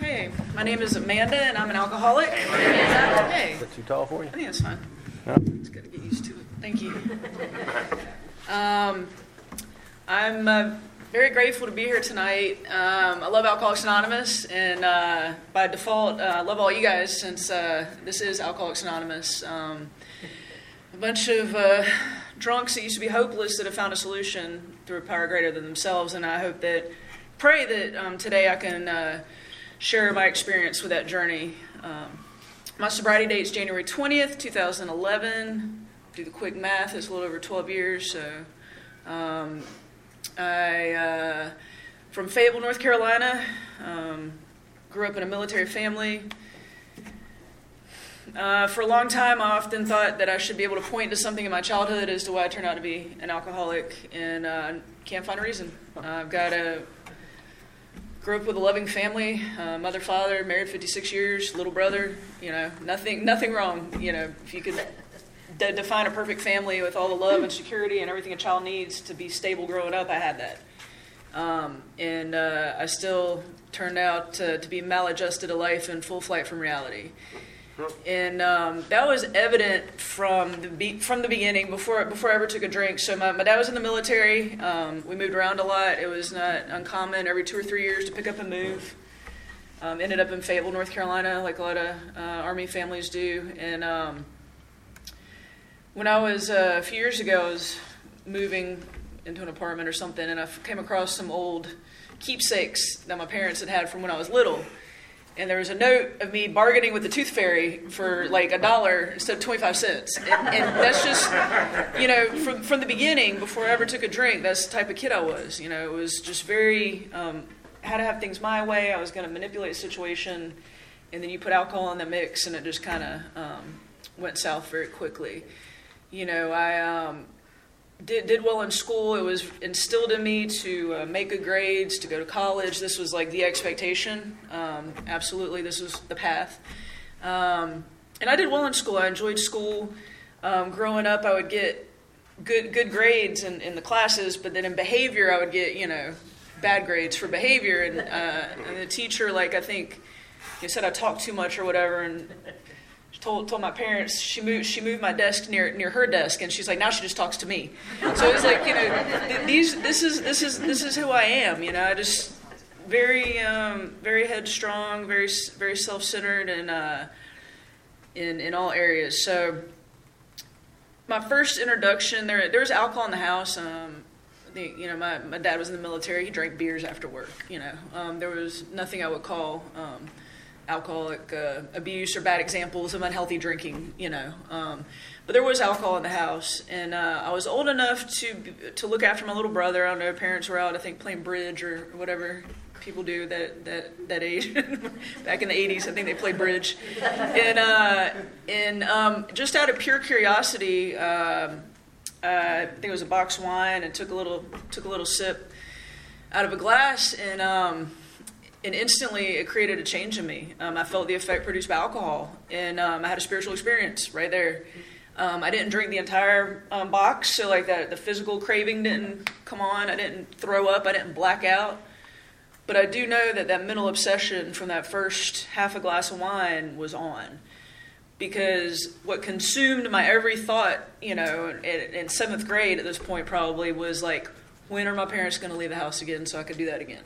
Hey, my name is Amanda, and I'm an alcoholic. Hey, Is that too tall for you? I think that's fine. No? It's got to get used to it. Thank you. Um, I'm uh, very grateful to be here tonight. Um, I love Alcoholics Anonymous, and uh, by default, uh, I love all you guys since uh, this is Alcoholics Anonymous. Um, a bunch of uh, drunks that used to be hopeless that have found a solution through a power greater than themselves, and I hope that, pray that um, today I can uh, share my experience with that journey. Um, my sobriety date is January 20th, 2011. Do the quick math, it's a little over 12 years. So, um, I, uh, from Fayetteville, North Carolina, um, grew up in a military family. Uh, for a long time, I often thought that I should be able to point to something in my childhood as to why I turned out to be an alcoholic, and uh, can't find a reason. I've got a grew up with a loving family, uh, mother, father, married 56 years, little brother. You know, nothing, nothing wrong. You know, if you could de- define a perfect family with all the love and security and everything a child needs to be stable growing up, I had that. Um, and uh, I still turned out to, to be maladjusted to life in full flight from reality. And um, that was evident from the be- from the beginning before before I ever took a drink. So my, my dad was in the military. Um, we moved around a lot. It was not uncommon every two or three years to pick up and move. Um, ended up in Fayetteville, North Carolina, like a lot of uh, Army families do. And um, when I was uh, a few years ago, I was moving into an apartment or something, and I came across some old keepsakes that my parents had had from when I was little. And there was a note of me bargaining with the tooth fairy for like a dollar instead of 25 cents. And, and that's just, you know, from, from the beginning, before I ever took a drink, that's the type of kid I was. You know, it was just very, um, had to have things my way. I was going to manipulate the situation. And then you put alcohol in the mix, and it just kind of um, went south very quickly. You know, I um, did, did well in school. It was instilled in me to uh, make good grades, to go to college. This was like the expectation. Um, absolutely, this was the path. Um, and I did well in school. I enjoyed school. Um, growing up, I would get good good grades in, in the classes, but then in behavior, I would get you know bad grades for behavior. And, uh, and the teacher, like I think, you said I talked too much or whatever, and told told my parents she moved she moved my desk near near her desk and she's like now she just talks to me. So it's like you know th- these this is this is this is who I am you know I just very um, very headstrong very very self centered and uh, in in all areas. So my first introduction there there was alcohol in the house um, you know my, my dad was in the military he drank beers after work you know um, there was nothing I would call um, alcoholic uh, abuse or bad examples of unhealthy drinking, you know. Um, but there was alcohol in the house, and uh, I was old enough to to look after my little brother. I don't know, parents were out, I think, playing bridge or whatever people do that that that age. Back in the '80s, I think they played bridge, and uh, and um, just out of pure curiosity. Um, uh, I think it was a box wine, and took a little took a little sip out of a glass, and um, and instantly it created a change in me. Um, I felt the effect produced by alcohol, and um, I had a spiritual experience right there. Um, I didn't drink the entire um, box, so like that, the physical craving didn't come on. I didn't throw up. I didn't black out. But I do know that that mental obsession from that first half a glass of wine was on, because what consumed my every thought, you know, in, in seventh grade at this point probably was like, when are my parents going to leave the house again so I could do that again?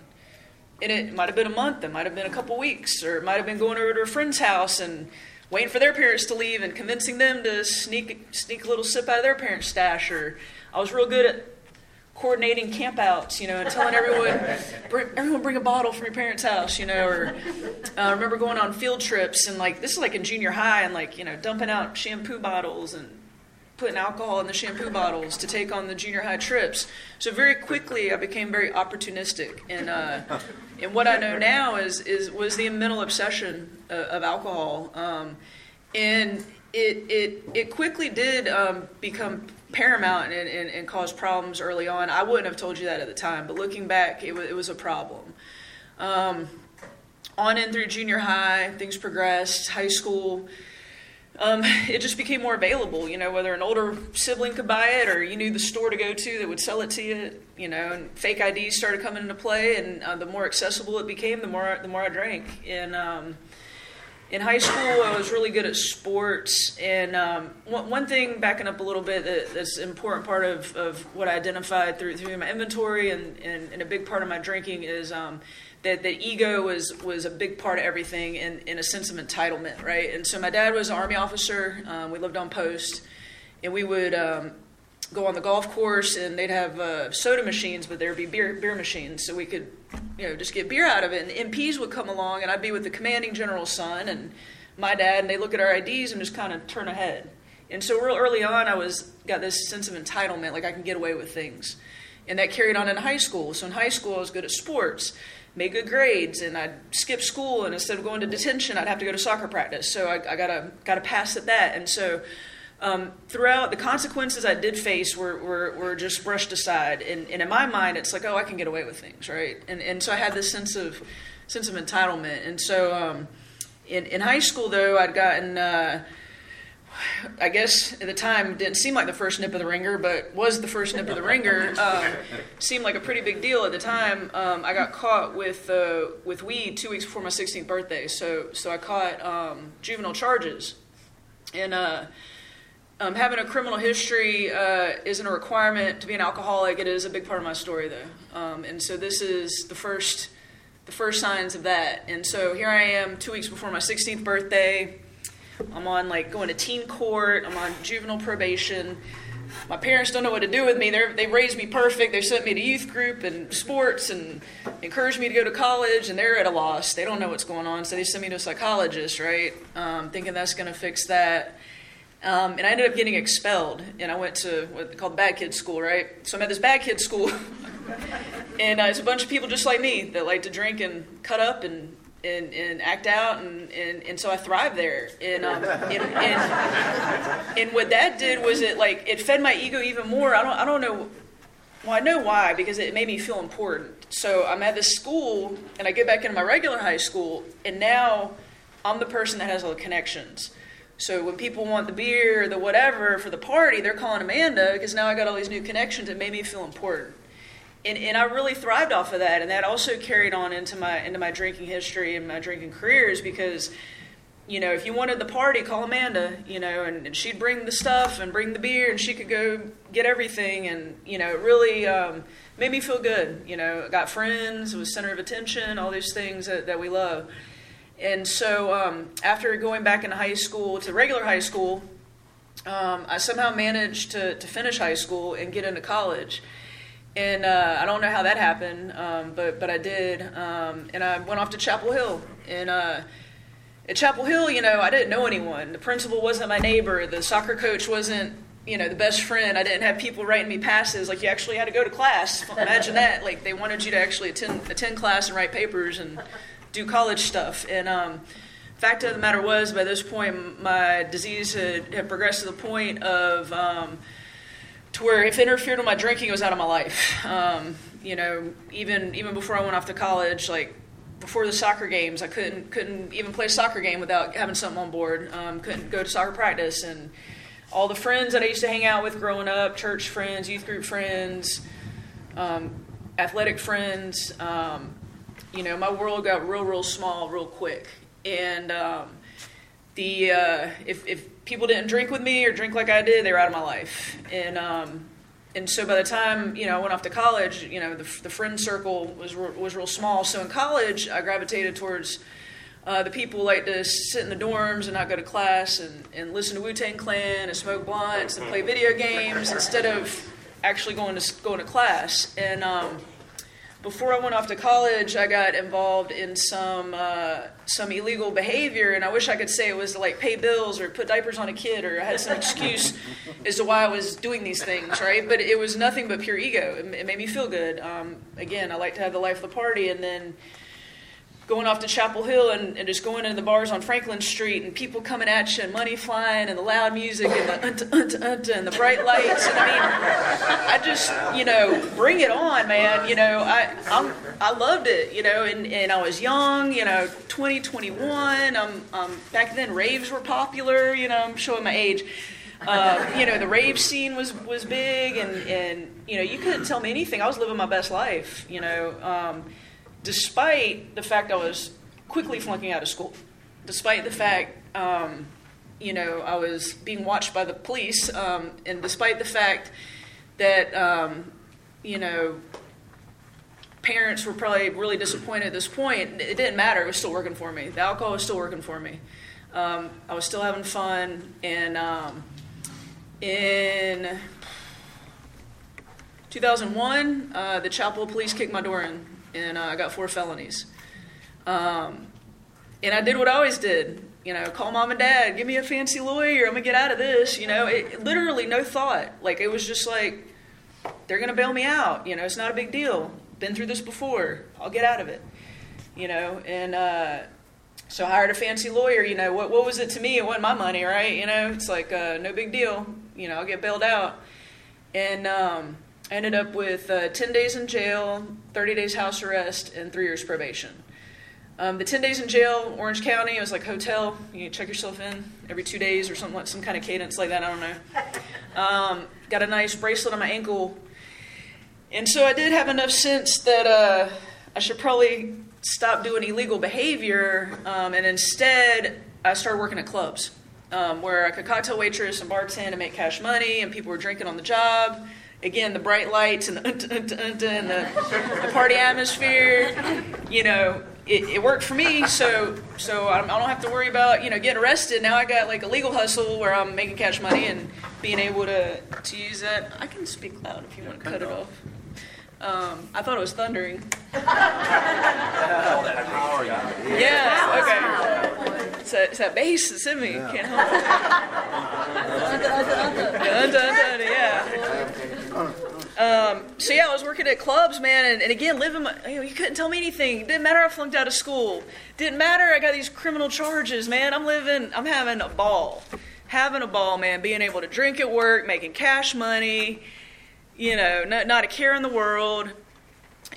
And it might have been a month, it might have been a couple weeks, or it might have been going over to a friend's house and waiting for their parents to leave and convincing them to sneak sneak a little sip out of their parents' stash. Or I was real good at coordinating campouts, you know, and telling everyone, bring, everyone bring a bottle from your parents' house, you know. Or uh, I remember going on field trips and like this is like in junior high and like you know dumping out shampoo bottles and putting alcohol in the shampoo bottles to take on the junior high trips. So very quickly, I became very opportunistic, and uh, and what I know now is is was the mental obsession uh, of alcohol, um, and it it it quickly did um, become paramount and, and, and cause problems early on. I wouldn't have told you that at the time, but looking back, it was it was a problem. Um, on in through junior high, things progressed. High school um, it just became more available. You know, whether an older sibling could buy it or you knew the store to go to that would sell it to you. You know, and fake IDs started coming into play, and uh, the more accessible it became, the more the more I drank. And um, in high school, I was really good at sports. And um, one, one thing, backing up a little bit, that, that's an important part of, of what I identified through through my inventory and, and, and a big part of my drinking is um, that, that ego was was a big part of everything in, in a sense of entitlement, right? And so my dad was an army officer. Um, we lived on post, and we would um, go on the golf course, and they'd have uh, soda machines, but there'd be beer beer machines, so we could you know just get beer out of it. And MPs would come along, and I'd be with the commanding general's son and my dad, and they look at our IDs and just kind of turn ahead. And so real early on, I was got this sense of entitlement, like I can get away with things. And that carried on in high school. So in high school, I was good at sports made good grades and I'd skip school and instead of going to detention I'd have to go to soccer practice. So I, I got a gotta pass at that. And so um, throughout the consequences I did face were, were, were just brushed aside. And, and, in my mind it's like oh I can get away with things right? And, and so I had this sense of sense of entitlement. And so um, in, in high school though I'd gotten uh, I guess at the time didn't seem like the first nip of the ringer, but was the first nip of the ringer. Um, seemed like a pretty big deal at the time. Um, I got caught with uh, with weed two weeks before my 16th birthday, so so I caught um, juvenile charges, and uh, um, having a criminal history uh, isn't a requirement to be an alcoholic. It is a big part of my story, though, um, and so this is the first the first signs of that. And so here I am, two weeks before my 16th birthday. I'm on like going to teen court. I'm on juvenile probation. My parents don't know what to do with me. They're, they raised me perfect. They sent me to youth group and sports and encouraged me to go to college, and they're at a loss. They don't know what's going on, so they sent me to a psychologist, right? Um, thinking that's going to fix that. Um, and I ended up getting expelled, and I went to what they call bad kid school, right? So I'm at this bad kid school, and uh, it's a bunch of people just like me that like to drink and cut up and and, and act out, and, and, and so I thrived there. And, um, and, and, and what that did was it like it fed my ego even more. I don't I don't know. Well, I know why because it made me feel important. So I'm at this school, and I get back into my regular high school, and now I'm the person that has all the connections. So when people want the beer, or the whatever for the party, they're calling Amanda because now I got all these new connections. It made me feel important and, and I really thrived off of that, and that also carried on into my into my drinking history and my drinking careers because, you know, if you wanted the party, call Amanda, you know, and, and she'd bring the stuff and bring the beer, and she could go get everything, and you know, it really um, made me feel good. You know, got friends, was center of attention, all these things that, that we love. And so um, after going back into high school to regular high school, um, I somehow managed to, to finish high school and get into college and uh, I don't know how that happened, um, but but I did, um, and I went off to Chapel Hill. And uh, at Chapel Hill, you know, I didn't know anyone. The principal wasn't my neighbor. The soccer coach wasn't, you know, the best friend. I didn't have people writing me passes. Like you actually had to go to class. Imagine that. Like they wanted you to actually attend attend class and write papers and do college stuff. And um, fact of the matter was, by this point, my disease had, had progressed to the point of um, to where if it interfered with my drinking, it was out of my life. Um, you know, even even before I went off to college, like before the soccer games, I couldn't couldn't even play a soccer game without having something on board. Um, couldn't go to soccer practice, and all the friends that I used to hang out with growing up, church friends, youth group friends, um, athletic friends. Um, you know, my world got real, real small, real quick, and um, the uh, if if people didn't drink with me or drink like I did, they were out of my life. And um, and so by the time you know I went off to college, you know the, the friend circle was was real small. So in college, I gravitated towards uh, the people who like to sit in the dorms and not go to class and, and listen to Wu Tang Clan and smoke blunts and play video games instead of actually going to going to class. And um, before I went off to college, I got involved in some uh, some illegal behavior, and I wish I could say it was to like pay bills or put diapers on a kid, or I had some excuse as to why I was doing these things, right? But it was nothing but pure ego. It, it made me feel good. Um, again, I like to have the life of the party, and then going off to Chapel Hill and, and, just going into the bars on Franklin Street and people coming at you and money flying and the loud music and the unta, unta, unta, and the bright lights. And I mean, I just, you know, bring it on, man. You know, I I'm, I loved it, you know, and, and I was young, you know, 20, 21. Um, um, back then, raves were popular, you know, I'm showing my age. Uh, you know, the rave scene was, was big, and, and, you know, you couldn't tell me anything. I was living my best life, you know. Um, despite the fact I was quickly flunking out of school, despite the fact, um, you know, I was being watched by the police, um, and despite the fact that, um, you know, parents were probably really disappointed at this point, it didn't matter. It was still working for me. The alcohol was still working for me. Um, I was still having fun, and um, in 2001, uh, the Chapel police kicked my door in and uh, I got four felonies. Um, and I did what I always did. You know, call mom and dad, give me a fancy lawyer, I'm gonna get out of this. You know, it, literally no thought. Like it was just like, they're gonna bail me out. You know, it's not a big deal. Been through this before. I'll get out of it. You know, and uh, so I hired a fancy lawyer. You know, what what was it to me? It wasn't my money, right? You know, it's like uh, no big deal. You know, I'll get bailed out. And um, I ended up with uh, 10 days in jail, 30 days house arrest, and three years probation. Um, the 10 days in jail, Orange County, it was like hotel. You check yourself in every two days or something like some kind of cadence like that. I don't know. Um, got a nice bracelet on my ankle. And so I did have enough sense that uh, I should probably stop doing illegal behavior. Um, and instead, I started working at clubs um, where I could cocktail waitress and bartend and make cash money, and people were drinking on the job again, the bright lights and the, and the, the party atmosphere, you know, it, it, worked for me. So, so I don't have to worry about, you know, getting arrested. Now I got like a legal hustle where I'm making cash money and being able to, to use that. I can speak loud if you want to cut it off. Um, I thought it was thundering. yeah, okay. It's that, it's that bass that's in me. Can't help it. yeah. Um, so yeah, I was working at clubs, man, and, and again, living. My, you, know, you couldn't tell me anything. It didn't matter. I flunked out of school. Didn't matter. I got these criminal charges, man. I'm living. I'm having a ball, having a ball, man. Being able to drink at work, making cash money. You know, not, not a care in the world.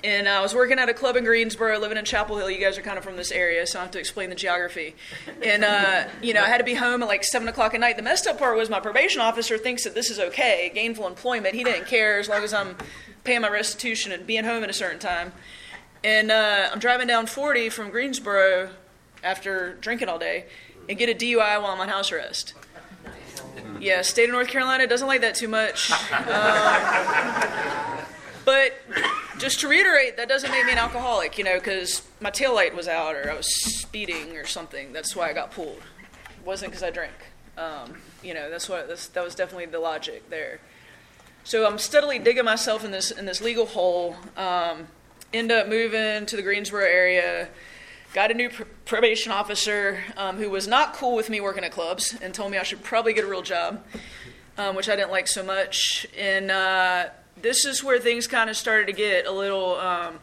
And I was working at a club in Greensboro, living in Chapel Hill. You guys are kind of from this area, so I have to explain the geography. And, uh, you know, I had to be home at like 7 o'clock at night. The messed up part was my probation officer thinks that this is okay, gainful employment. He didn't care as long as I'm paying my restitution and being home at a certain time. And uh, I'm driving down 40 from Greensboro after drinking all day and get a DUI while I'm on house arrest. Yeah, state of North Carolina doesn't like that too much. Um, but just to reiterate, that doesn't make me an alcoholic, you know, because my tail light was out or I was speeding or something. That's why I got pulled. It wasn't because I drank. Um, you know, that's what that's, that was definitely the logic there. So I'm steadily digging myself in this in this legal hole. Um, end up moving to the Greensboro area. Got a new pr- probation officer um, who was not cool with me working at clubs and told me I should probably get a real job, um, which I didn't like so much. And uh, this is where things kind of started to get a little um,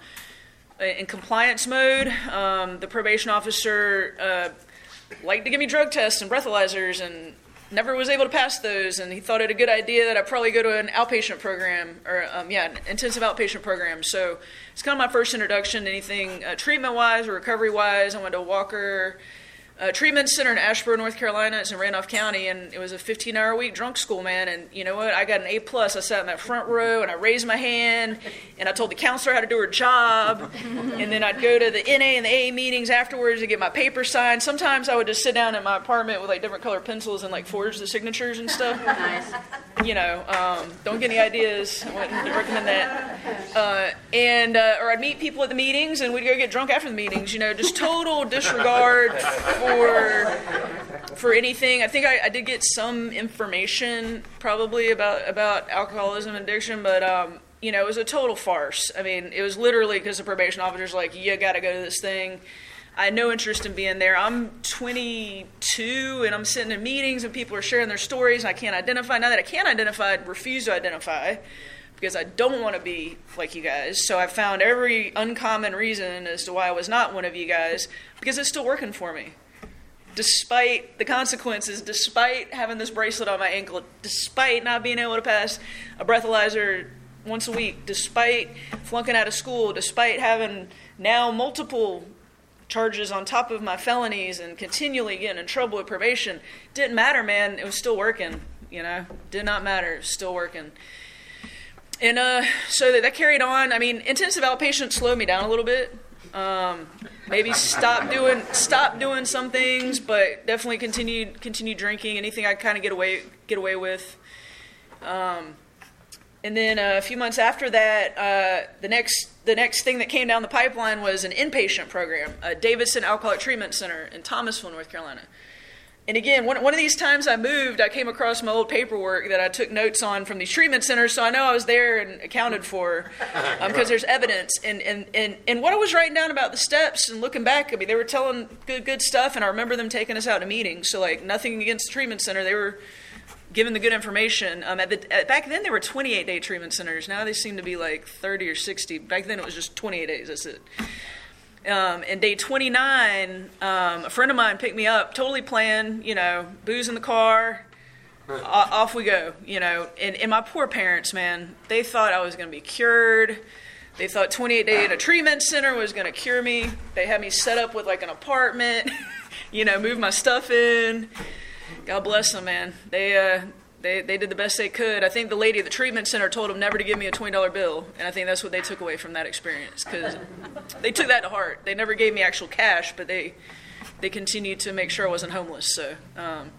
in compliance mode. Um, the probation officer uh, liked to give me drug tests and breathalyzers and never was able to pass those and he thought it a good idea that i probably go to an outpatient program or um, yeah an intensive outpatient program so it's kind of my first introduction to anything uh, treatment wise or recovery wise i went to walker uh, treatment center in Asheboro, North Carolina. It's in Randolph County, and it was a 15-hour week drunk school, man. And you know what? I got an A plus. I sat in that front row, and I raised my hand, and I told the counselor how to do her job. and then I'd go to the NA and the AA meetings afterwards to get my paper signed. Sometimes I would just sit down in my apartment with like different color pencils and like forge the signatures and stuff. Nice. You know, um, don't get any ideas. I wouldn't recommend that. Uh, and uh, or I'd meet people at the meetings, and we'd go get drunk after the meetings. You know, just total disregard for for anything. I think I, I, did get some information probably about about alcoholism addiction, but um, you know, it was a total farce. I mean, it was literally because the probation officer's like, "You got to go to this thing." I had no interest in being there. I'm 22 and I'm sitting in meetings and people are sharing their stories and I can't identify. Now that I can identify, I refuse to identify because I don't want to be like you guys. So I found every uncommon reason as to why I was not one of you guys because it's still working for me. Despite the consequences, despite having this bracelet on my ankle, despite not being able to pass a breathalyzer once a week, despite flunking out of school, despite having now multiple charges on top of my felonies and continually getting in trouble with probation, didn't matter, man. It was still working, you know? Did not matter. Still working. And uh, so that, that carried on. I mean, intensive outpatient slowed me down a little bit. Um, maybe stop doing stop doing some things, but definitely continue continue drinking. Anything I kind of get away get away with. Um, and then uh, a few months after that, uh, the next the next thing that came down the pipeline was an inpatient program, a Davidson Alcoholic Treatment Center in Thomasville, North Carolina. And again, one, one of these times I moved, I came across my old paperwork that I took notes on from these treatment centers, so I know I was there and accounted for because um, there's evidence. And, and, and, and what I was writing down about the steps and looking back, I mean, they were telling good, good stuff, and I remember them taking us out to meetings. So, like, nothing against the treatment center. They were giving the good information. Um, at the, at, back then, there were 28 day treatment centers. Now they seem to be like 30 or 60. Back then, it was just 28 days. That's it. Um, and day 29, um, a friend of mine picked me up, totally planned, you know, booze in the car, off we go, you know. And, and my poor parents, man, they thought I was going to be cured. They thought 28 day in a treatment center was going to cure me. They had me set up with like an apartment, you know, move my stuff in. God bless them, man. They uh, they they did the best they could. I think the lady at the treatment center told them never to give me a twenty dollar bill, and I think that's what they took away from that experience because they took that to heart. They never gave me actual cash, but they they continued to make sure I wasn't homeless. So. Um,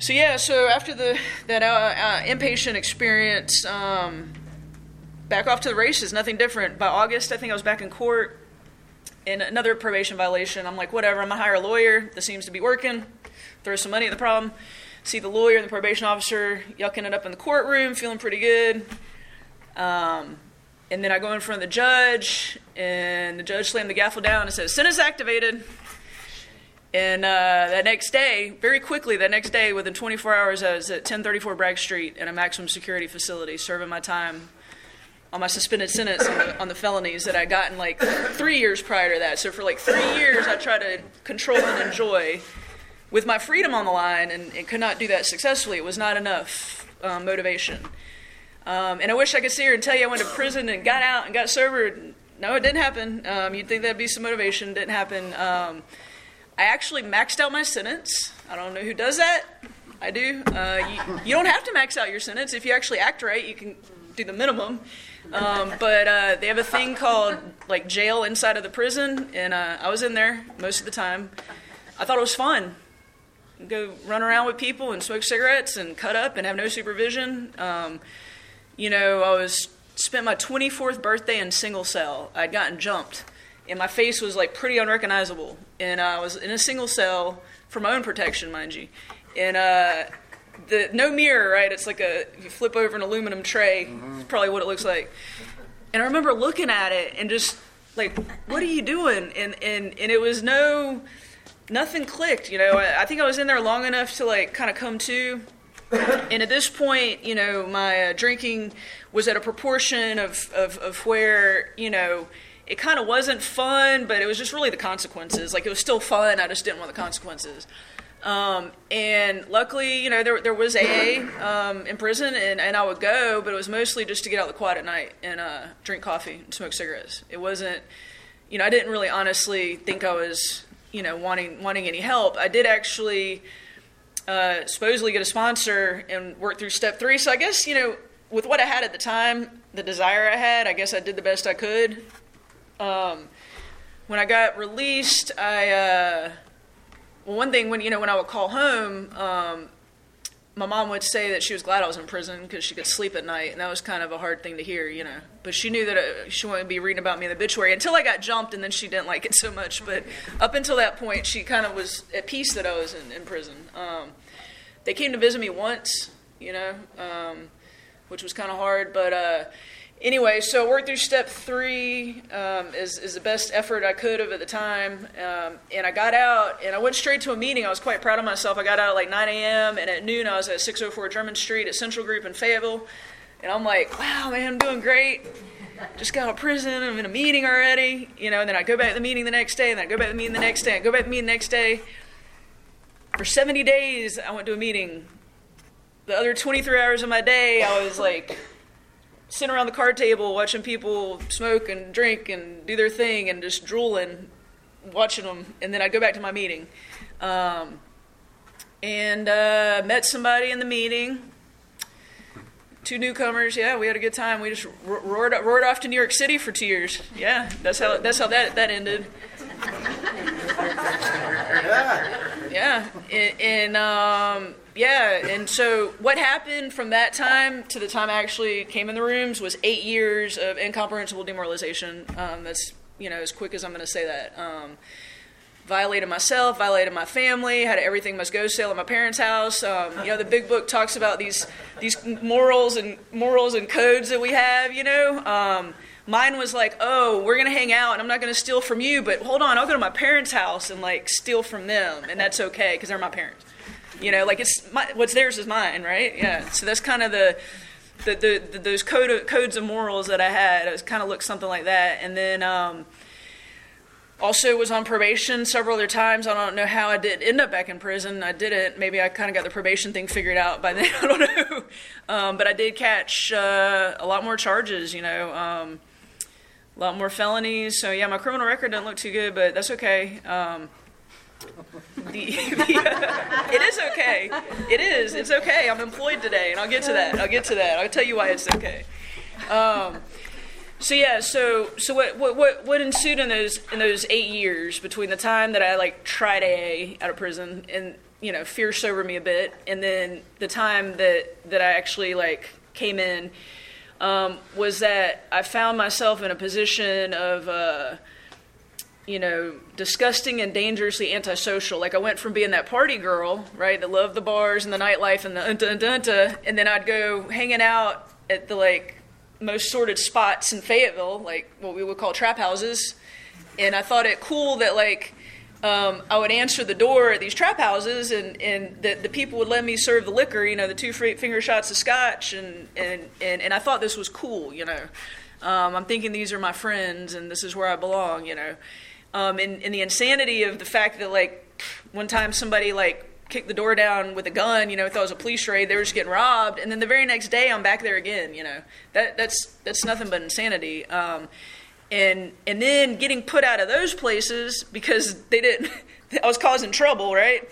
so yeah, so after the that uh, uh, inpatient experience, um, back off to the races. Nothing different. By August, I think I was back in court in another probation violation. I'm like, whatever. I'm gonna hire a lawyer. This seems to be working throw some money at the problem, see the lawyer and the probation officer yucking it up in the courtroom, feeling pretty good. Um, and then I go in front of the judge, and the judge slammed the gavel down and says, "Sentence activated." And uh, that next day, very quickly, that next day, within 24 hours, I was at 1034 Bragg Street in a maximum security facility, serving my time on my suspended sentence on the, on the felonies that I got in like three years prior to that. So for like three years, I tried to control and enjoy with my freedom on the line and, and could not do that successfully. It was not enough um, motivation. Um, and I wish I could sit here and tell you I went to prison and got out and got sober. No, it didn't happen. Um, you'd think that'd be some motivation. It Didn't happen. Um, I actually maxed out my sentence. I don't know who does that. I do. Uh, you, you, don't have to max out your sentence. If you actually act right, you can do the minimum. Um, but uh, they have a thing called like jail inside of the prison, and uh, I was in there most of the time. I thought it was fun go run around with people and smoke cigarettes and cut up and have no supervision. Um, you know, I was spent my 24th birthday in single cell. I'd gotten jumped, and my face was like pretty unrecognizable. And I was in a single cell for my own protection, mind you. And uh, the no mirror, right? It's like a you flip over an aluminum tray. Mm-hmm. It's probably what it looks like. And I remember looking at it and just like, what are you doing? And and and it was no nothing clicked. You know, I, I, think I was in there long enough to like kind of come to. And at this point, you know, my uh, drinking was at a proportion of, of, of where, you know, it kind of wasn't fun, but it was just really the consequences. Like it was still fun, I just didn't want the consequences. Um, and luckily, you know, there, there was AA um, in prison, and, and I would go, but it was mostly just to get out the quad at night and uh, drink coffee and smoke cigarettes. It wasn't, you know, I didn't really honestly think I was you know wanting wanting any help. I did actually uh, supposedly get a sponsor and work through step three. So I guess you know with what I had at the time, the desire I had, I guess I did the best I could. Um, when I got released, I uh, well, one thing when you know when I would call home, um, my mom would say that she was glad I was in prison because she could sleep at night, and that was kind of a hard thing to hear, you know. But she knew that uh, she wouldn't be reading about me in the obituary until I got jumped, and then she didn't like it so much. But up until that point, she kind of was at peace that I was in, in prison. Um, they came to visit me once, you know, um, which was kind of hard, but. Uh, anyway, so I worked through step three um, is, is the best effort I could have at the time. Um, and I got out and I went straight to a meeting. I was quite proud of myself. I got out at like 9 a.m. and at noon I was at 604 German Street at Central Group in Fayetteville. And I'm like, wow, man, I'm doing great. Just got out of prison. I'm in a meeting already. You know, and then I go back to the meeting the next day, and then I go back to the meeting the next day, I go back to the meeting the next day. For 70 days, I went to a meeting. The other 23 hours of my day, I was like sitting around the card table watching people smoke and drink and do their thing and just drooling, watching them. And then I'd go back to my meeting. Um, and uh, met somebody in the meeting. Two newcomers. Yeah, we had a good time. We just ro- roared roared off to New York City for two years. Yeah, that's how that's how that that ended. Yeah, and, and um, yeah, and so what happened from that time to the time I actually came in the rooms was eight years of incomprehensible demoralization. Um, that's you know as quick as I'm going to say that. Um, violated myself, violated my family, had everything must go sale at my parents' house. Um, you know, the big book talks about these these morals and morals and codes that we have. You know, um, mine was like, oh, we're gonna hang out, and I'm not gonna steal from you, but hold on, I'll go to my parents' house and like steal from them, and that's okay because they're my parents. You know, like it's my, what's theirs is mine, right? Yeah. So that's kind of the the, the, the those code of, codes of morals that I had. It kind of looked something like that, and then. Um, also was on probation several other times. I don't know how I did end up back in prison. I didn't. Maybe I kind of got the probation thing figured out by then. I don't know. Um, but I did catch uh, a lot more charges. You know, um, a lot more felonies. So yeah, my criminal record doesn't look too good, but that's okay. The, the, it is okay. It is. It's okay. I'm employed today, and I'll get to that. I'll get to that. I'll tell you why it's okay. Um, so yeah, so so what what what ensued in those in those eight years between the time that I like tried AA out of prison and you know fear sobered me a bit, and then the time that that I actually like came in um, was that I found myself in a position of. Uh, you know, disgusting and dangerously antisocial. Like I went from being that party girl, right, that loved the bars and the nightlife and the unta, unta, unta, and then I'd go hanging out at the like most sordid spots in Fayetteville, like what we would call trap houses. And I thought it cool that like um, I would answer the door at these trap houses, and and the, the people would let me serve the liquor, you know, the two finger shots of scotch, and and and, and I thought this was cool, you know. Um, I'm thinking these are my friends, and this is where I belong, you know. Um, and, and the insanity of the fact that like one time somebody like kicked the door down with a gun, you know, thought it was a police raid, they were just getting robbed, and then the very next day I'm back there again, you know. That that's that's nothing but insanity. Um, and and then getting put out of those places because they didn't I was causing trouble, right?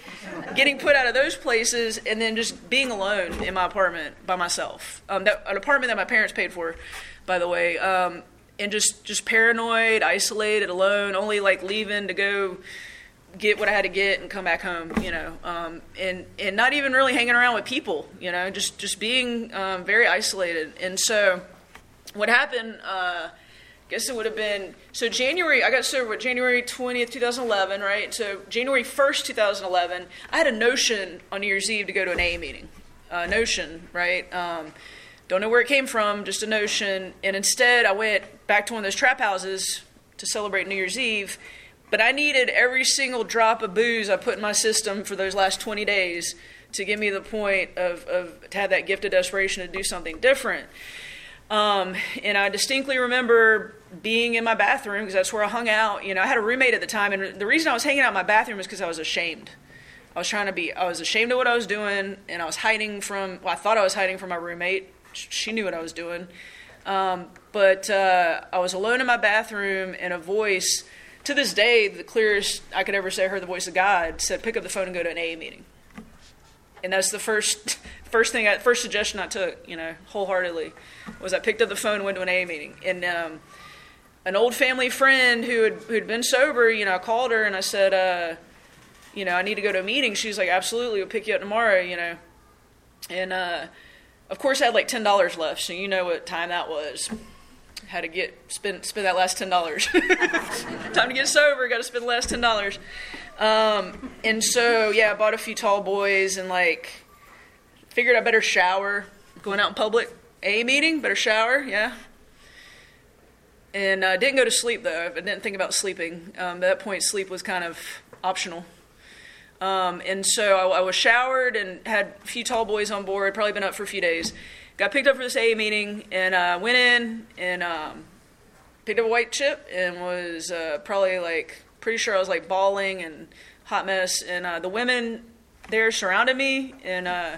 Getting put out of those places and then just being alone in my apartment by myself. Um, that, an apartment that my parents paid for, by the way. Um, and just just paranoid, isolated, alone, only like leaving to go get what I had to get and come back home, you know, um, and and not even really hanging around with people, you know, just just being um, very isolated. And so, what happened? Uh, I guess it would have been so January. I got sober what January twentieth, two thousand eleven, right? So January first, two thousand eleven. I had a notion on New Year's Eve to go to an A meeting. Uh, notion, right? Um, don't know where it came from, just a notion. And instead, I went back to one of those trap houses to celebrate New Year's Eve but I needed every single drop of booze I put in my system for those last 20 days to give me the point of, of to have that gift of desperation to do something different. Um, and I distinctly remember being in my bathroom because that's where I hung out. You know, I had a roommate at the time, and the reason I was hanging out in my bathroom is because I was ashamed. I was trying to be, I was ashamed of what I was doing, and I was hiding from, well, I thought I was hiding from my roommate. She knew what I was doing. Um, but uh, I was alone in my bathroom, and a voice to this day, the clearest I could ever say I heard the voice of God said, "Pick up the phone and go to an AA meeting." And that's the first first thing, I, first suggestion I took, you know, wholeheartedly, was I picked up the phone and went to an AA meeting. And um, an old family friend who had who'd been sober, you know, I called her and I said, uh, you know, I need to go to a meeting. She's like, absolutely, we'll pick you up tomorrow, you know. And uh, of course, I had like ten dollars left, so you know what time that was how to get spend spend that last ten dollars. Time to get sober. Got to spend the last ten dollars. Um, and so yeah, I bought a few tall boys and like figured I better shower. Going out in public, a meeting, better shower. Yeah. And uh, didn't go to sleep though. I didn't think about sleeping. Um, at that point, sleep was kind of optional. Um, and so I, I, was showered and had a few tall boys on board. Probably been up for a few days got picked up for this AA meeting and uh, went in and um, picked up a white chip and was uh, probably like pretty sure I was like bawling and hot mess. And uh, the women there surrounded me and uh,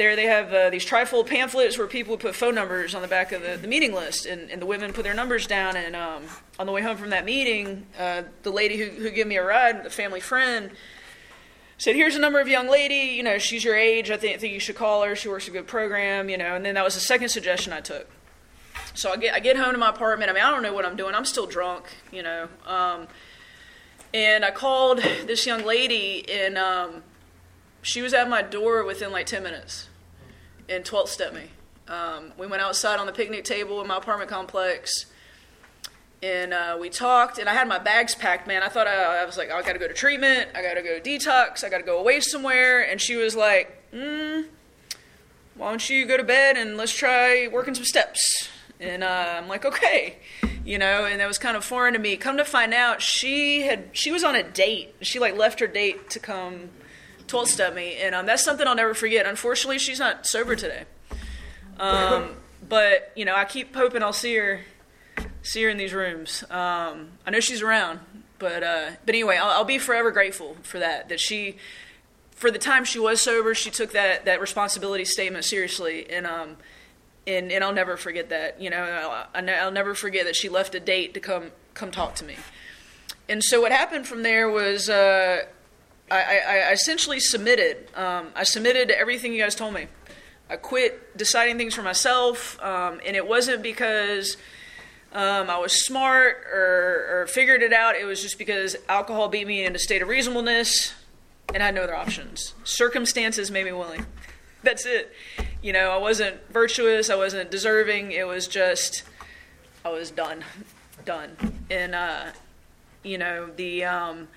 there they have uh, these trifold pamphlets where people would put phone numbers on the back of the, the meeting list and, and the women put their numbers down and um, on the way home from that meeting uh, the lady who, who gave me a ride the family friend said here's a number of young lady you know she's your age i think, think you should call her she works a good program you know and then that was the second suggestion i took. So i get, I get home to my apartment i mean i don't know what i'm doing i'm still drunk you know um, and i called this young lady and um, she was at my door within like 10 minutes and 12th step me. Um, we went outside on the picnic table in my apartment complex, and uh, we talked. And I had my bags packed. Man, I thought I, I was like, I got to go to treatment. I got to go detox. I got to go away somewhere. And she was like, mm, Why don't you go to bed and let's try working some steps? And uh, I'm like, okay, you know. And that was kind of foreign to me. Come to find out, she had she was on a date. She like left her date to come 12 step me, and um, that's something I'll never forget. Unfortunately, she's not sober today. Um, but you know, I keep hoping I'll see her, see her in these rooms. Um, I know she's around, but uh, but anyway, I'll, I'll, be forever grateful for that. That she, for the time she was sober, she took that that responsibility statement seriously, and um, and and I'll never forget that. You know, I'll, I'll never forget that she left a date to come come talk to me. And so what happened from there was. Uh, I, I, essentially submitted. Um, I submitted everything you guys told me. I quit deciding things for myself, um, and it wasn't because um, I was smart or, or, figured it out. It was just because alcohol beat me into a state of reasonableness, and I had no other options. Circumstances made me willing. That's it. You know, I wasn't virtuous. I wasn't deserving. It was just I was done, done. And uh, you know the um,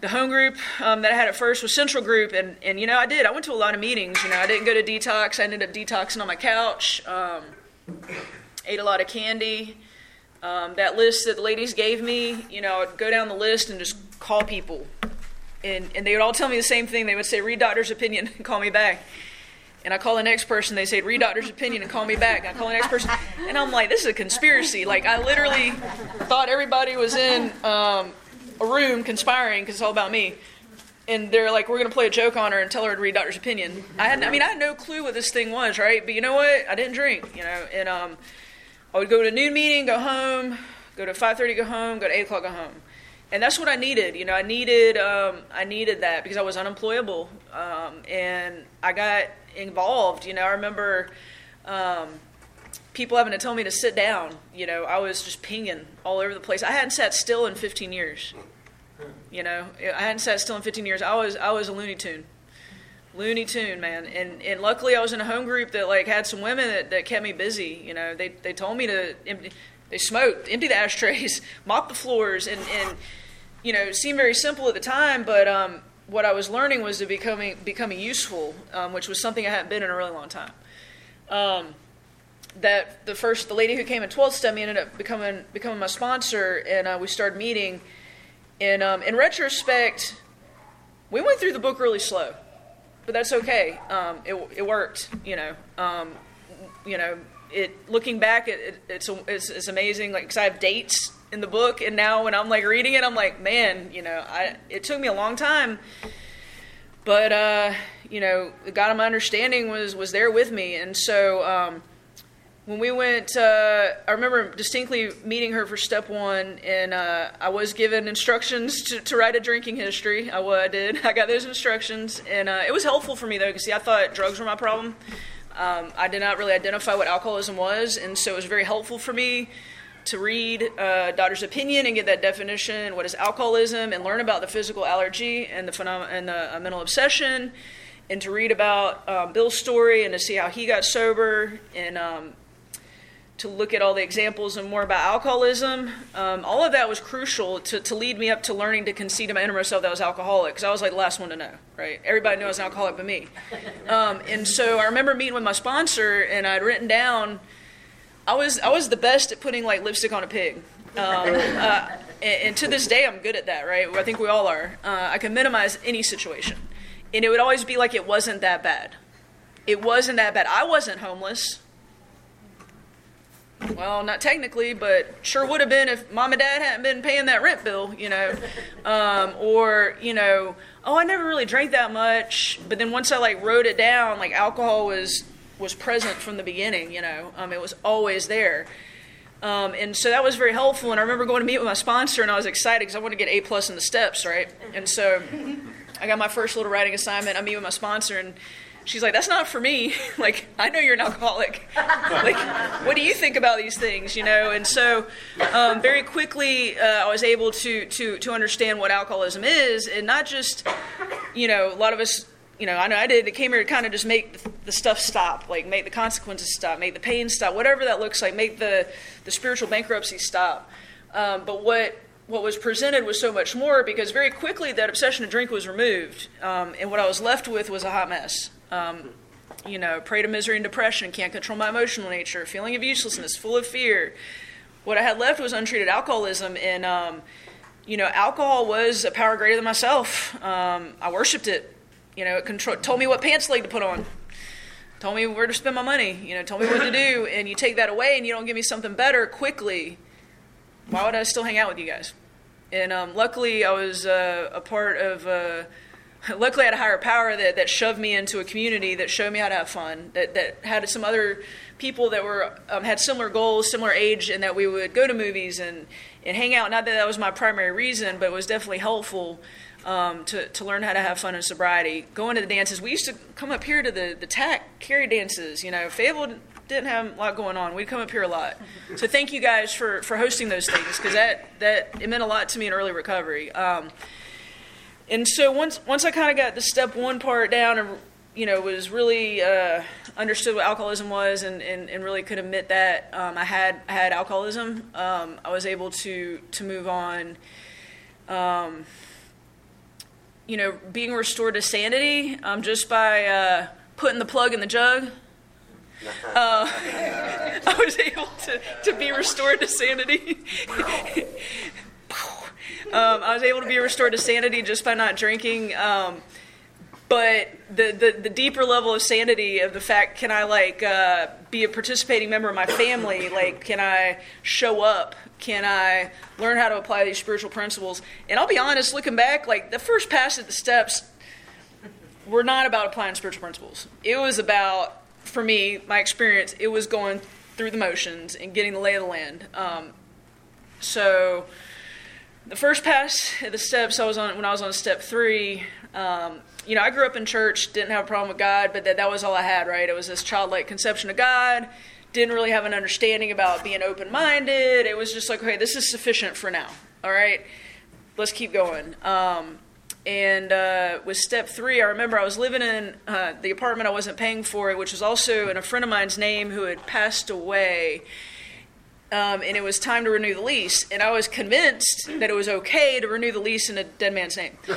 the home group um, that I had at first was Central Group, and, and you know I did. I went to a lot of meetings. You know, I didn't go to detox. I ended up detoxing on my couch. Um, ate a lot of candy. Um, that list that the ladies gave me, you know, I'd go down the list and just call people, and and they would all tell me the same thing. They would say, "Read doctor's opinion and call me back." And I call the next person. They say, "Read doctor's opinion and call me back." I call the next person, and I'm like, "This is a conspiracy." Like I literally thought everybody was in um, a room conspiring because it's all about me. And they're like, we're going to play a joke on her and tell her to read doctor's opinion. I had, I mean, I had no clue what this thing was, right? But you know what? I didn't drink, you know. And um, I would go to noon meeting, go home, go to 5:30, go home, go to 8 o'clock, go home. And that's what I needed. You know, I needed, um, I needed that because I was unemployable, um, and I got involved. You know, I remember. Um, people having to tell me to sit down. You know, I was just pinging all over the place. I hadn't sat still in 15 years. You know, I hadn't sat still in 15 years. I was I was a Looney Tune, Looney Tune man. And and luckily I was in a home group that like had some women that, that kept me busy. You know, they they told me to empty, they smoked, empty the ashtrays, mop the floors, and and you know, seemed very simple at the time, but um, what I was learning was to becoming becoming useful, um, which was something I hadn't been in a really long time. Um, that the first the lady who came in 12th step me ended up becoming becoming my sponsor and uh, we started meeting. And um, in retrospect we went through the book really slow but that's okay. Um, it, it worked you know. Um, you know it looking back it, it it's, it's, it's amazing. Like because i have dates in the book and now when i'm like reading it i'm like man you know i it took me a long time. But uh, you know god of my understanding was was there with me. And so um, when we went, uh, I remember distinctly meeting her for step one, and uh, I was given instructions to, to, write a drinking history. I, I did. I got those instructions, and uh, it was helpful for me though, because see, I thought drugs were my problem. Um, I did not really identify what alcoholism was, and so it was very helpful for me to read uh, doctor's opinion and get that definition. What is alcoholism, and learn about the physical allergy and the phenom- and the uh, mental obsession and to read about um, Bill's story and to see how he got sober and um, to look at all the examples and more about alcoholism. Um, all of that was crucial to, to lead me up to learning to concede to my inner self that I was alcoholic because I was like the last one to know, right? Everybody knew I was an alcoholic but me. Um, and so I remember meeting with my sponsor and I'd written down, I was, I was the best at putting like lipstick on a pig. Um, uh, and, and, to this day, I'm good at that, right? I think we all are. Uh, I can minimize any situation. And it would always be like it wasn't that bad it wasn't that bad. I wasn't homeless. Well, not technically, but sure would have been if mom and dad hadn't been paying that rent bill, you know. Um, or, you know, oh, I never really drank that much. But then once I like wrote it down, like alcohol was was present from the beginning, you know. Um, it was always there. Um, and so that was very helpful. And I remember going to meet with my sponsor, and I was excited because I wanted to get A plus in the steps, right? And so I got my first little writing assignment. I meet with my sponsor, and she's like, "That's not for me. like, I know you're an alcoholic. like, what do you think about these things? You know?" And so, um, very quickly, uh, I was able to to to understand what alcoholism is, and not just, you know, a lot of us. You know, I know I did. It came here to kind of just make the stuff stop, like make the consequences stop, make the pain stop, whatever that looks like, make the the spiritual bankruptcy stop. Um, but what what was presented was so much more because very quickly that obsession to drink was removed, um, and what I was left with was a hot mess. Um, you know, prey to misery and depression, can't control my emotional nature, feeling of uselessness, full of fear. What I had left was untreated alcoholism, and um, you know, alcohol was a power greater than myself. Um, I worshipped it. You know, it control- told me what pants leg to put on, told me where to spend my money. You know, told me what to do, and you take that away, and you don't give me something better quickly. Why would I still hang out with you guys? And um, luckily, I was uh, a part of. Uh, luckily, I had a higher power that, that shoved me into a community that showed me how to have fun. That that had some other people that were um, had similar goals, similar age, and that we would go to movies and and hang out. Not that that was my primary reason, but it was definitely helpful. Um, to, to learn how to have fun in sobriety. Going to the dances, we used to come up here to the, the TAC carry dances. You know, Fayetteville didn't have a lot going on. We'd come up here a lot. So thank you guys for, for hosting those things because that, that it meant a lot to me in early recovery. Um, and so once once I kind of got the step one part down and you know was really uh, understood what alcoholism was and, and, and really could admit that um, I had I had alcoholism, um, I was able to to move on. Um, you know, being restored to sanity um, just by uh, putting the plug in the jug. Uh, I was able to, to be restored to sanity. um, I was able to be restored to sanity just by not drinking. Um, but the, the, the, deeper level of sanity of the fact can I like uh, be a participating member of my family? Like, can I show up? Can I learn how to apply these spiritual principles? And I'll be honest, looking back, like the first pass at the steps were not about applying spiritual principles. It was about for me, my experience, it was going through the motions and getting the lay of the land. Um, so the first pass the steps I was on when I was on step three, um, you know, I grew up in church, didn't have a problem with God, but that, that was all I had, right? It was this childlike conception of God, didn't really have an understanding about being open minded. It was just like, okay, this is sufficient for now, all right? Let's keep going. Um, and uh, with step three, I remember I was living in uh, the apartment I wasn't paying for, it, which was also in a friend of mine's name who had passed away. Um, and it was time to renew the lease. And I was convinced that it was okay to renew the lease in a dead man's name.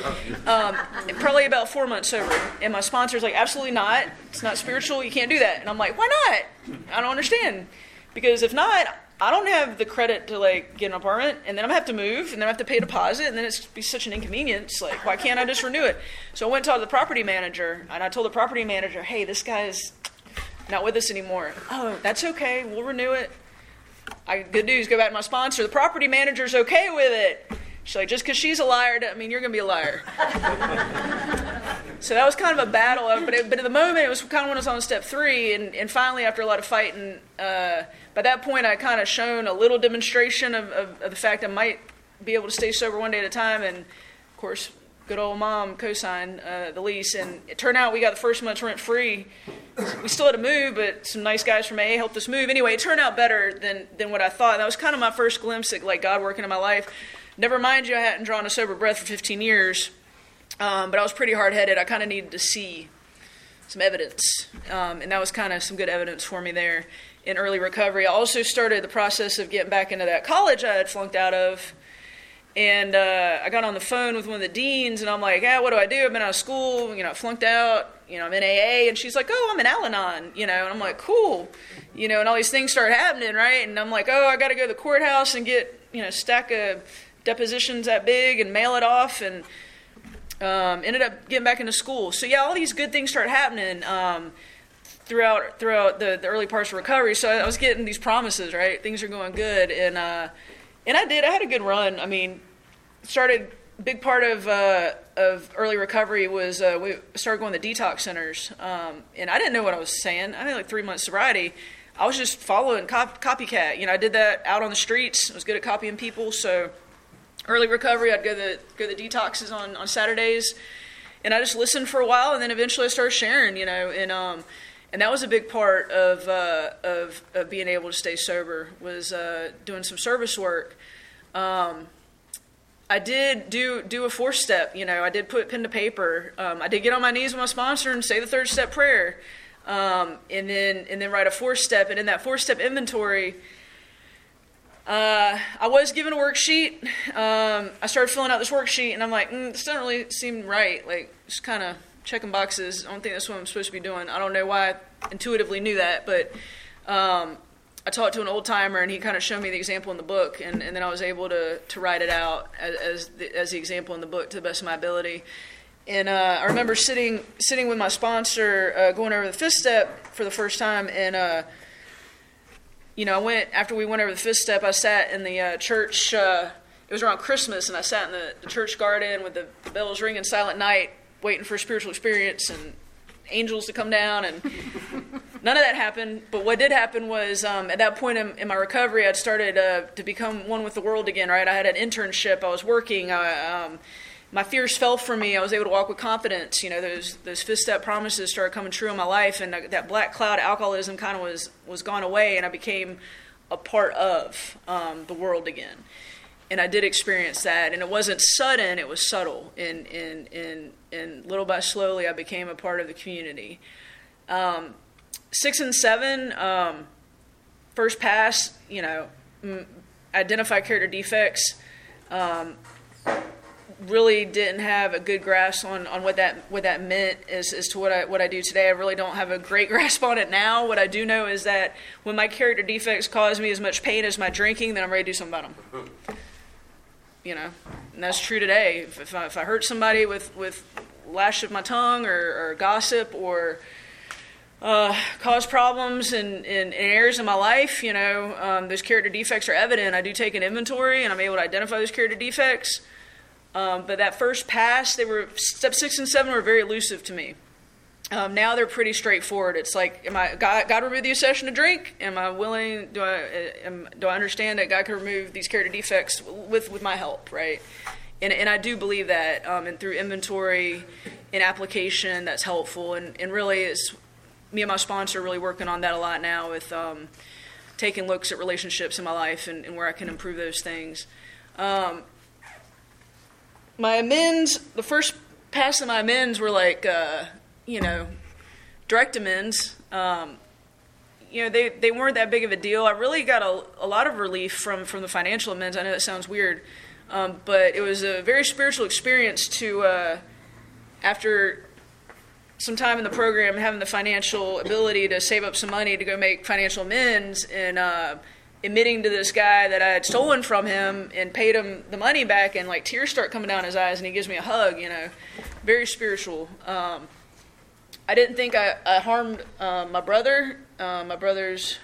Um, probably about four months sober. And my sponsor's like, absolutely not. It's not spiritual. You can't do that. And I'm like, why not? I don't understand. Because if not, I don't have the credit to like get an apartment, and then I'm gonna have to move, and then I have to pay a deposit, and then it's be such an inconvenience. Like, why can't I just renew it? So I went to to the property manager, and I told the property manager, "Hey, this guy's not with us anymore." Oh, that's okay. We'll renew it. I, good news. Go back to my sponsor. The property manager's okay with it. She's like, just because she's a liar, doesn't mean, you're gonna be a liar. so that was kind of a battle. But it, but at the moment, it was kind of when I was on step three, and, and finally, after a lot of fighting. Uh, by that point, I kind of shown a little demonstration of, of, of, the fact I might be able to stay sober one day at a time. And of course, good old mom co-signed uh, the lease, and it turned out we got the first month's rent free. We still had to move, but some nice guys from AA helped us move. Anyway, it turned out better than than what I thought. That was kind of my first glimpse at like God working in my life. Never mind you, I hadn't drawn a sober breath for 15 years, um, but I was pretty hard headed. I kind of needed to see some evidence, um, and that was kind of some good evidence for me there in early recovery. I also started the process of getting back into that college I had flunked out of. And uh, I got on the phone with one of the deans, and I'm like, "Yeah, what do I do? I've been out of school, you know, I flunked out, you know, I'm in AA." And she's like, "Oh, I'm in Al-Anon, you know." And I'm like, "Cool," you know. And all these things start happening, right? And I'm like, "Oh, I got to go to the courthouse and get, you know, stack of depositions that big and mail it off." And um, ended up getting back into school. So yeah, all these good things start happening. Um, throughout throughout the, the early parts of recovery. So I was getting these promises, right? Things are going good, and uh, and I did. I had a good run. I mean, started big part of uh, of early recovery was uh, we started going to detox centers, um, and I didn't know what I was saying. I had like three months sobriety. I was just following cop- copycat. You know, I did that out on the streets. I was good at copying people. So early recovery, I'd go to go to detoxes on on Saturdays, and I just listened for a while, and then eventually I started sharing. You know, and um, and that was a big part of uh, of, of being able to stay sober was uh, doing some service work. Um, I did do do a four step. You know, I did put pen to paper. Um, I did get on my knees with my sponsor and say the third step prayer, um, and then and then write a four step. And in that four step inventory, uh, I was given a worksheet. Um, I started filling out this worksheet, and I'm like, mm, this doesn't really seem right. Like, just kind of checking boxes. I don't think that's what I'm supposed to be doing. I don't know why I intuitively knew that, but um, I talked to an old timer, and he kind of showed me the example in the book, and, and then I was able to to write it out as as the, as the example in the book to the best of my ability. And uh, I remember sitting sitting with my sponsor, uh, going over the fifth step for the first time, and uh, you know, I went after we went over the fifth step. I sat in the uh, church. Uh, it was around Christmas, and I sat in the, the church garden with the, the bells ringing, silent night, waiting for a spiritual experience and angels to come down and none of that happened. But what did happen was um, at that point in, in, my recovery, I'd started uh, to become one with the world again. Right, I had an internship. I was working. I, um, my fears fell from me. I was able to walk with confidence. You know, those those fifth step promises started coming true in my life, and that black cloud alcoholism kind of was was gone away, and I became a part of um, the world again. And I did experience that, and it wasn't sudden; it was subtle. And and and and little by slowly, I became a part of the community. Um, six and seven, um, first pass, you know, m- identify character defects. Um, really didn't have a good grasp on, on what that what that meant as, as to what I what I do today. I really don't have a great grasp on it now. What I do know is that when my character defects cause me as much pain as my drinking, then I'm ready to do something about them. You know, and that's true today. If, if, I, if I hurt somebody with with lash of my tongue or, or gossip or uh, cause problems in, in, in, areas of my life. You know, um, those character defects are evident. I do take an inventory and I'm able to identify those character defects. Um, but that first pass, they were step six and seven were very elusive to me. Um, now they're pretty straightforward. It's like, am I God, God remove the obsession to drink? Am I willing? Do I am, do I understand that God can remove these character defects with with my help? Right? And, and I do believe that, um, and through inventory and application, that's helpful. And, and really, it's me and my sponsor really working on that a lot now with um, taking looks at relationships in my life and, and where I can improve those things. Um, my amends, the first pass of my amends were like, uh, you know, direct amends. Um, you know, they, they weren't that big of a deal. I really got a, a lot of relief from, from the financial amends. I know that sounds weird, um, but it was a very spiritual experience to, uh, after some time in the program, having the financial ability to save up some money to go make financial amends and uh, admitting to this guy that I had stolen from him and paid him the money back, and like tears start coming down his eyes, and he gives me a hug. You know, very spiritual. Um, I didn't think I, I harmed uh, my brother. Uh, my brother's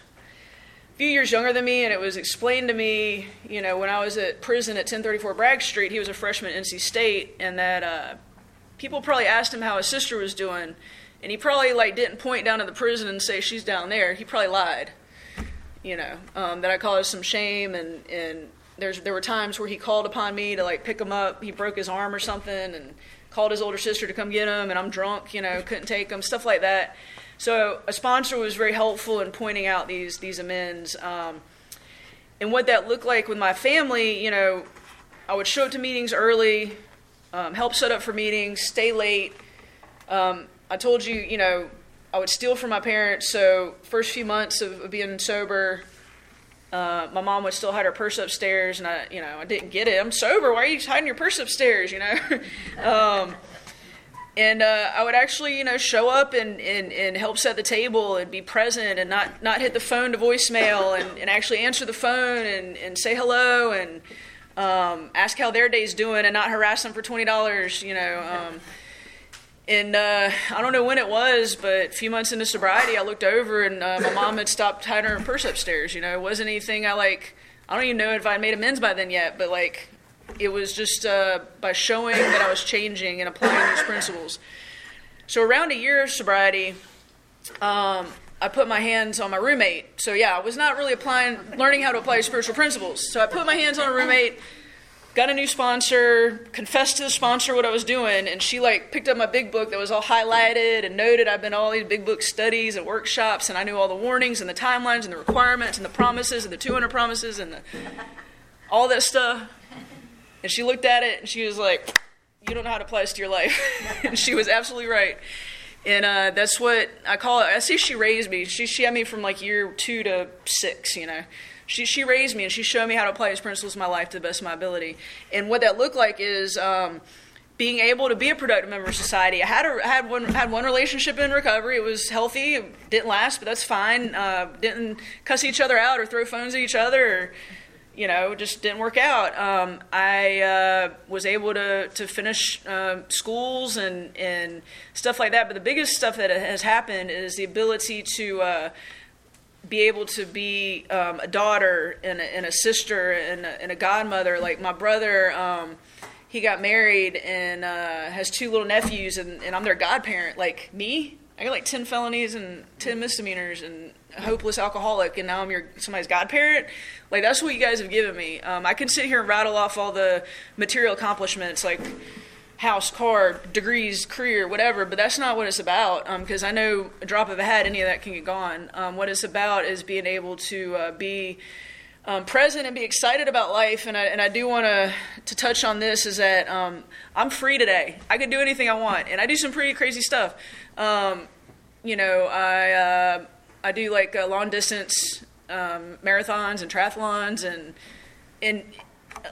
a few years younger than me, and it was explained to me, you know, when I was at prison at 1034 Bragg Street, he was a freshman at NC State, and that uh, people probably asked him how his sister was doing, and he probably like didn't point down to the prison and say she's down there. He probably lied you know, um, that I caused some shame and, and there's, there were times where he called upon me to like pick him up. He broke his arm or something and called his older sister to come get him and I'm drunk, you know, couldn't take him, stuff like that. So a sponsor was very helpful in pointing out these, these amends. Um, and what that looked like with my family, you know, I would show up to meetings early, um, help set up for meetings, stay late. Um, I told you, you know, I would steal from my parents. So first few months of, being sober, uh, my mom would still hide her purse upstairs, and I, you know, I didn't get it. I'm sober. Why are you hiding your purse upstairs? You know. um, and uh, I would actually, you know, show up and, and, and help set the table and be present and not, not hit the phone to voicemail and, and actually answer the phone and, and say hello and um, ask how their day's doing and not harass them for twenty dollars, you know. Um, and uh, I don't know when it was, but a few months into sobriety, I looked over and uh, my mom had stopped hiding her purse upstairs. You know, it wasn't anything I like. I don't even know if I made amends by then yet, but like, it was just uh, by showing that I was changing and applying these principles. So around a year of sobriety, um, I put my hands on my roommate. So yeah, I was not really applying, learning how to apply spiritual principles. So I put my hands on a roommate got a new sponsor, confessed to the sponsor what I was doing, and she like picked up my big book that was all highlighted and noted. I've been all these big book studies and workshops, and I knew all the warnings and the timelines and the requirements and the promises and the 200 promises and the, all that stuff. And she looked at it and she was like, "You don't know how to apply this to your life," and she was absolutely right. And uh, that's what I call it. I see she raised me. She she had me from like year two to six, you know she, she raised me and she showed me how to apply these principles in my life to the best of my ability. And what that looked like is um, being able to be a productive member of society. I had a, had one had one relationship in recovery. It was healthy. It didn't last, but that's fine. Uh, didn't cuss each other out or throw phones at each other. Or, you know, just didn't work out. Um, I uh, was able to to finish uh, schools and and stuff like that. But the biggest stuff that has happened is the ability to uh, be able to be um, a daughter and a, and a sister and a, and a, godmother. Like my brother, um, he got married and uh, has two little nephews, and, and I'm their godparent. Like me, I got like 10 felonies and 10 misdemeanors and a hopeless alcoholic, and now I'm your somebody's godparent. Like that's what you guys have given me. Um, I can sit here and rattle off all the material accomplishments, like house, car, degrees, career, whatever, but that's not what it's about. Because um, I know a drop of a hat, any of that can get gone. Um, what it's about is being able to uh, be um, present and be excited about life. And I, and I do want to to touch on this is that um, I'm free today. I can do anything I want, and I do some pretty crazy stuff. Um, you know, I uh, I do like uh, long distance um, marathons and triathlons and and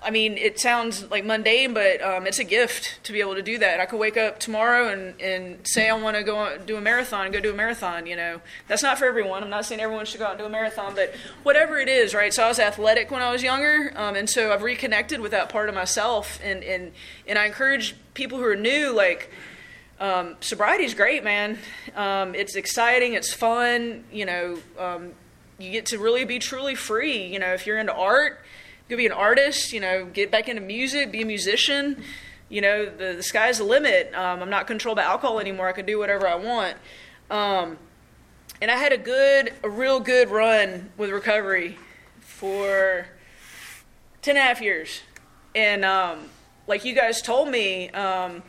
I mean, it sounds like mundane, but um, it's a gift to be able to do that. I could wake up tomorrow and, and say I want to go do a marathon and go do a marathon. You know, that's not for everyone. I'm not saying everyone should go out and do a marathon, but whatever it is, right? So I was athletic when I was younger, um, and so I've reconnected with that part of myself, and and and I encourage people who are new, like. Um, sobriety is great, man. Um, it's exciting. It's fun. You know, um, you get to really be truly free. You know, if you're into art, go be an artist, you know, get back into music, be a musician. You know, the, the sky's the limit. Um, I'm not controlled by alcohol anymore. I can do whatever I want. Um, and I had a good, a real good run with recovery for 10 and a half years. And um, like you guys told me, um,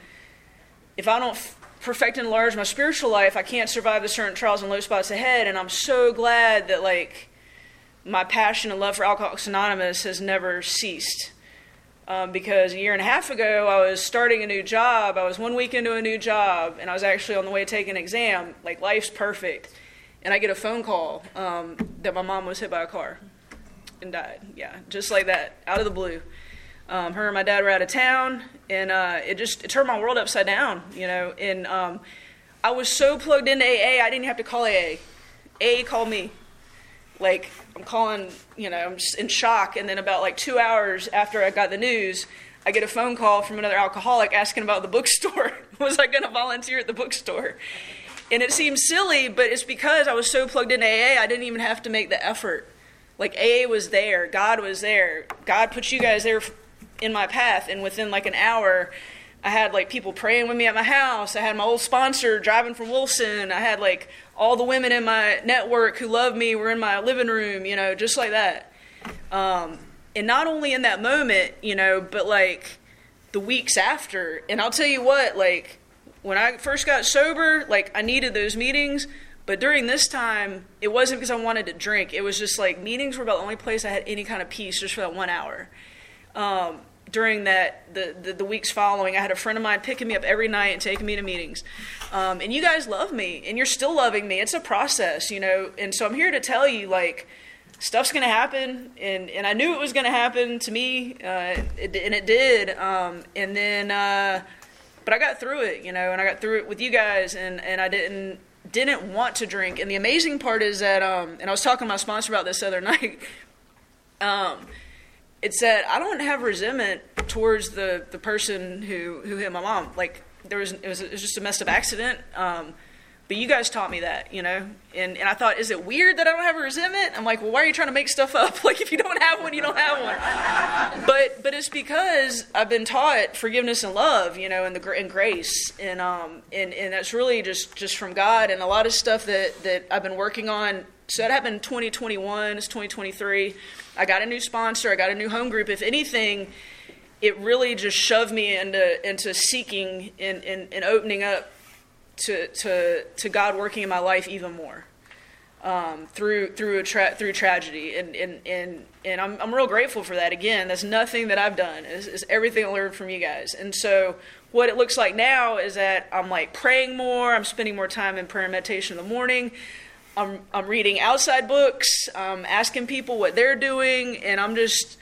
if I don't f- perfect and enlarge my spiritual life, I can't survive the certain trials and low spots ahead. And I'm so glad that, like, my passion and love for Alcoholics Anonymous has never ceased. Um, because a year and a half ago, I was starting a new job. I was one week into a new job, and I was actually on the way to take an exam. Like, life's perfect. And I get a phone call um, that my mom was hit by a car and died. Yeah, just like that, out of the blue. Um, her and my dad were out of town, and uh, it just it turned my world upside down, you know. And um, I was so plugged into AA, I didn't have to call AA. AA called me like I'm calling, you know, I'm just in shock. And then about like two hours after I got the news, I get a phone call from another alcoholic asking about the bookstore. was I going to volunteer at the bookstore? And it seems silly, but it's because I was so plugged into AA, I didn't even have to make the effort. Like AA was there, God was there, God put you guys there in my path, and within like an hour, I had like people praying with me at my house. I had my old sponsor driving from Wilson. I had like all the women in my network who loved me were in my living room, you know, just like that. Um, and not only in that moment, you know, but like the weeks after. And I'll tell you what, like when I first got sober, like I needed those meetings. But during this time, it wasn't because I wanted to drink. It was just like meetings were about the only place I had any kind of peace just for that one hour. Um, during that the, the, the, weeks following i had a friend of mine picking me up every night and taking me to meetings. Um, and you guys love me and you're still loving me. It's a process you know? And so i'm here to tell you like stuff's to happen and, and i knew it was to happen to me uh, it, and it did um, and then uh, but i got through it you know and i got through it with you guys and, and i didn't didn't want to drink. And the amazing part is that um, and i was talking to my sponsor about this other night um, it's said I don't have resentment towards the, the person who, who hit my mom. Like there was it was, it was just a messed up accident. Um, but you guys taught me that, you know, and, and I thought, is it weird that I don't have a resentment? I'm like, well, why are you trying to make stuff up? Like, if you don't have one, you don't have one. but but it's because I've been taught forgiveness and love, you know, and the and grace, and um and and that's really just just from God, and a lot of stuff that that I've been working on. So that happened in 2021. It's 2023. I got a new sponsor. I got a new home group. If anything, it really just shoved me into into seeking and, and, and opening up to, to, to God working in my life even more um, through through a tra- through tragedy, and and and, and I'm I'm real grateful for that. Again, that's nothing that I've done. It's, it's everything I learned from you guys. And so, what it looks like now is that I'm like praying more. I'm spending more time in prayer and meditation in the morning. I'm I'm reading outside books. I'm asking people what they're doing, and I'm just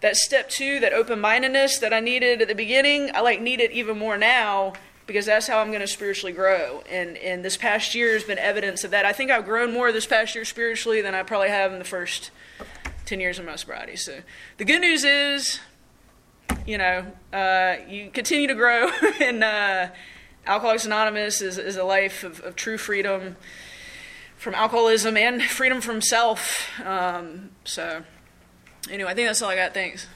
that step two, that open mindedness that I needed at the beginning. I like need it even more now because that's how I'm going to spiritually grow. And and this past year has been evidence of that. I think I've grown more this past year spiritually than I probably have in the first ten years of my sobriety. So the good news is, you know, uh, you continue to grow, and uh, Alcoholics Anonymous is, is a life of, of, true freedom from alcoholism and freedom from self. Um, so anyway, I think that's all I got. Thanks.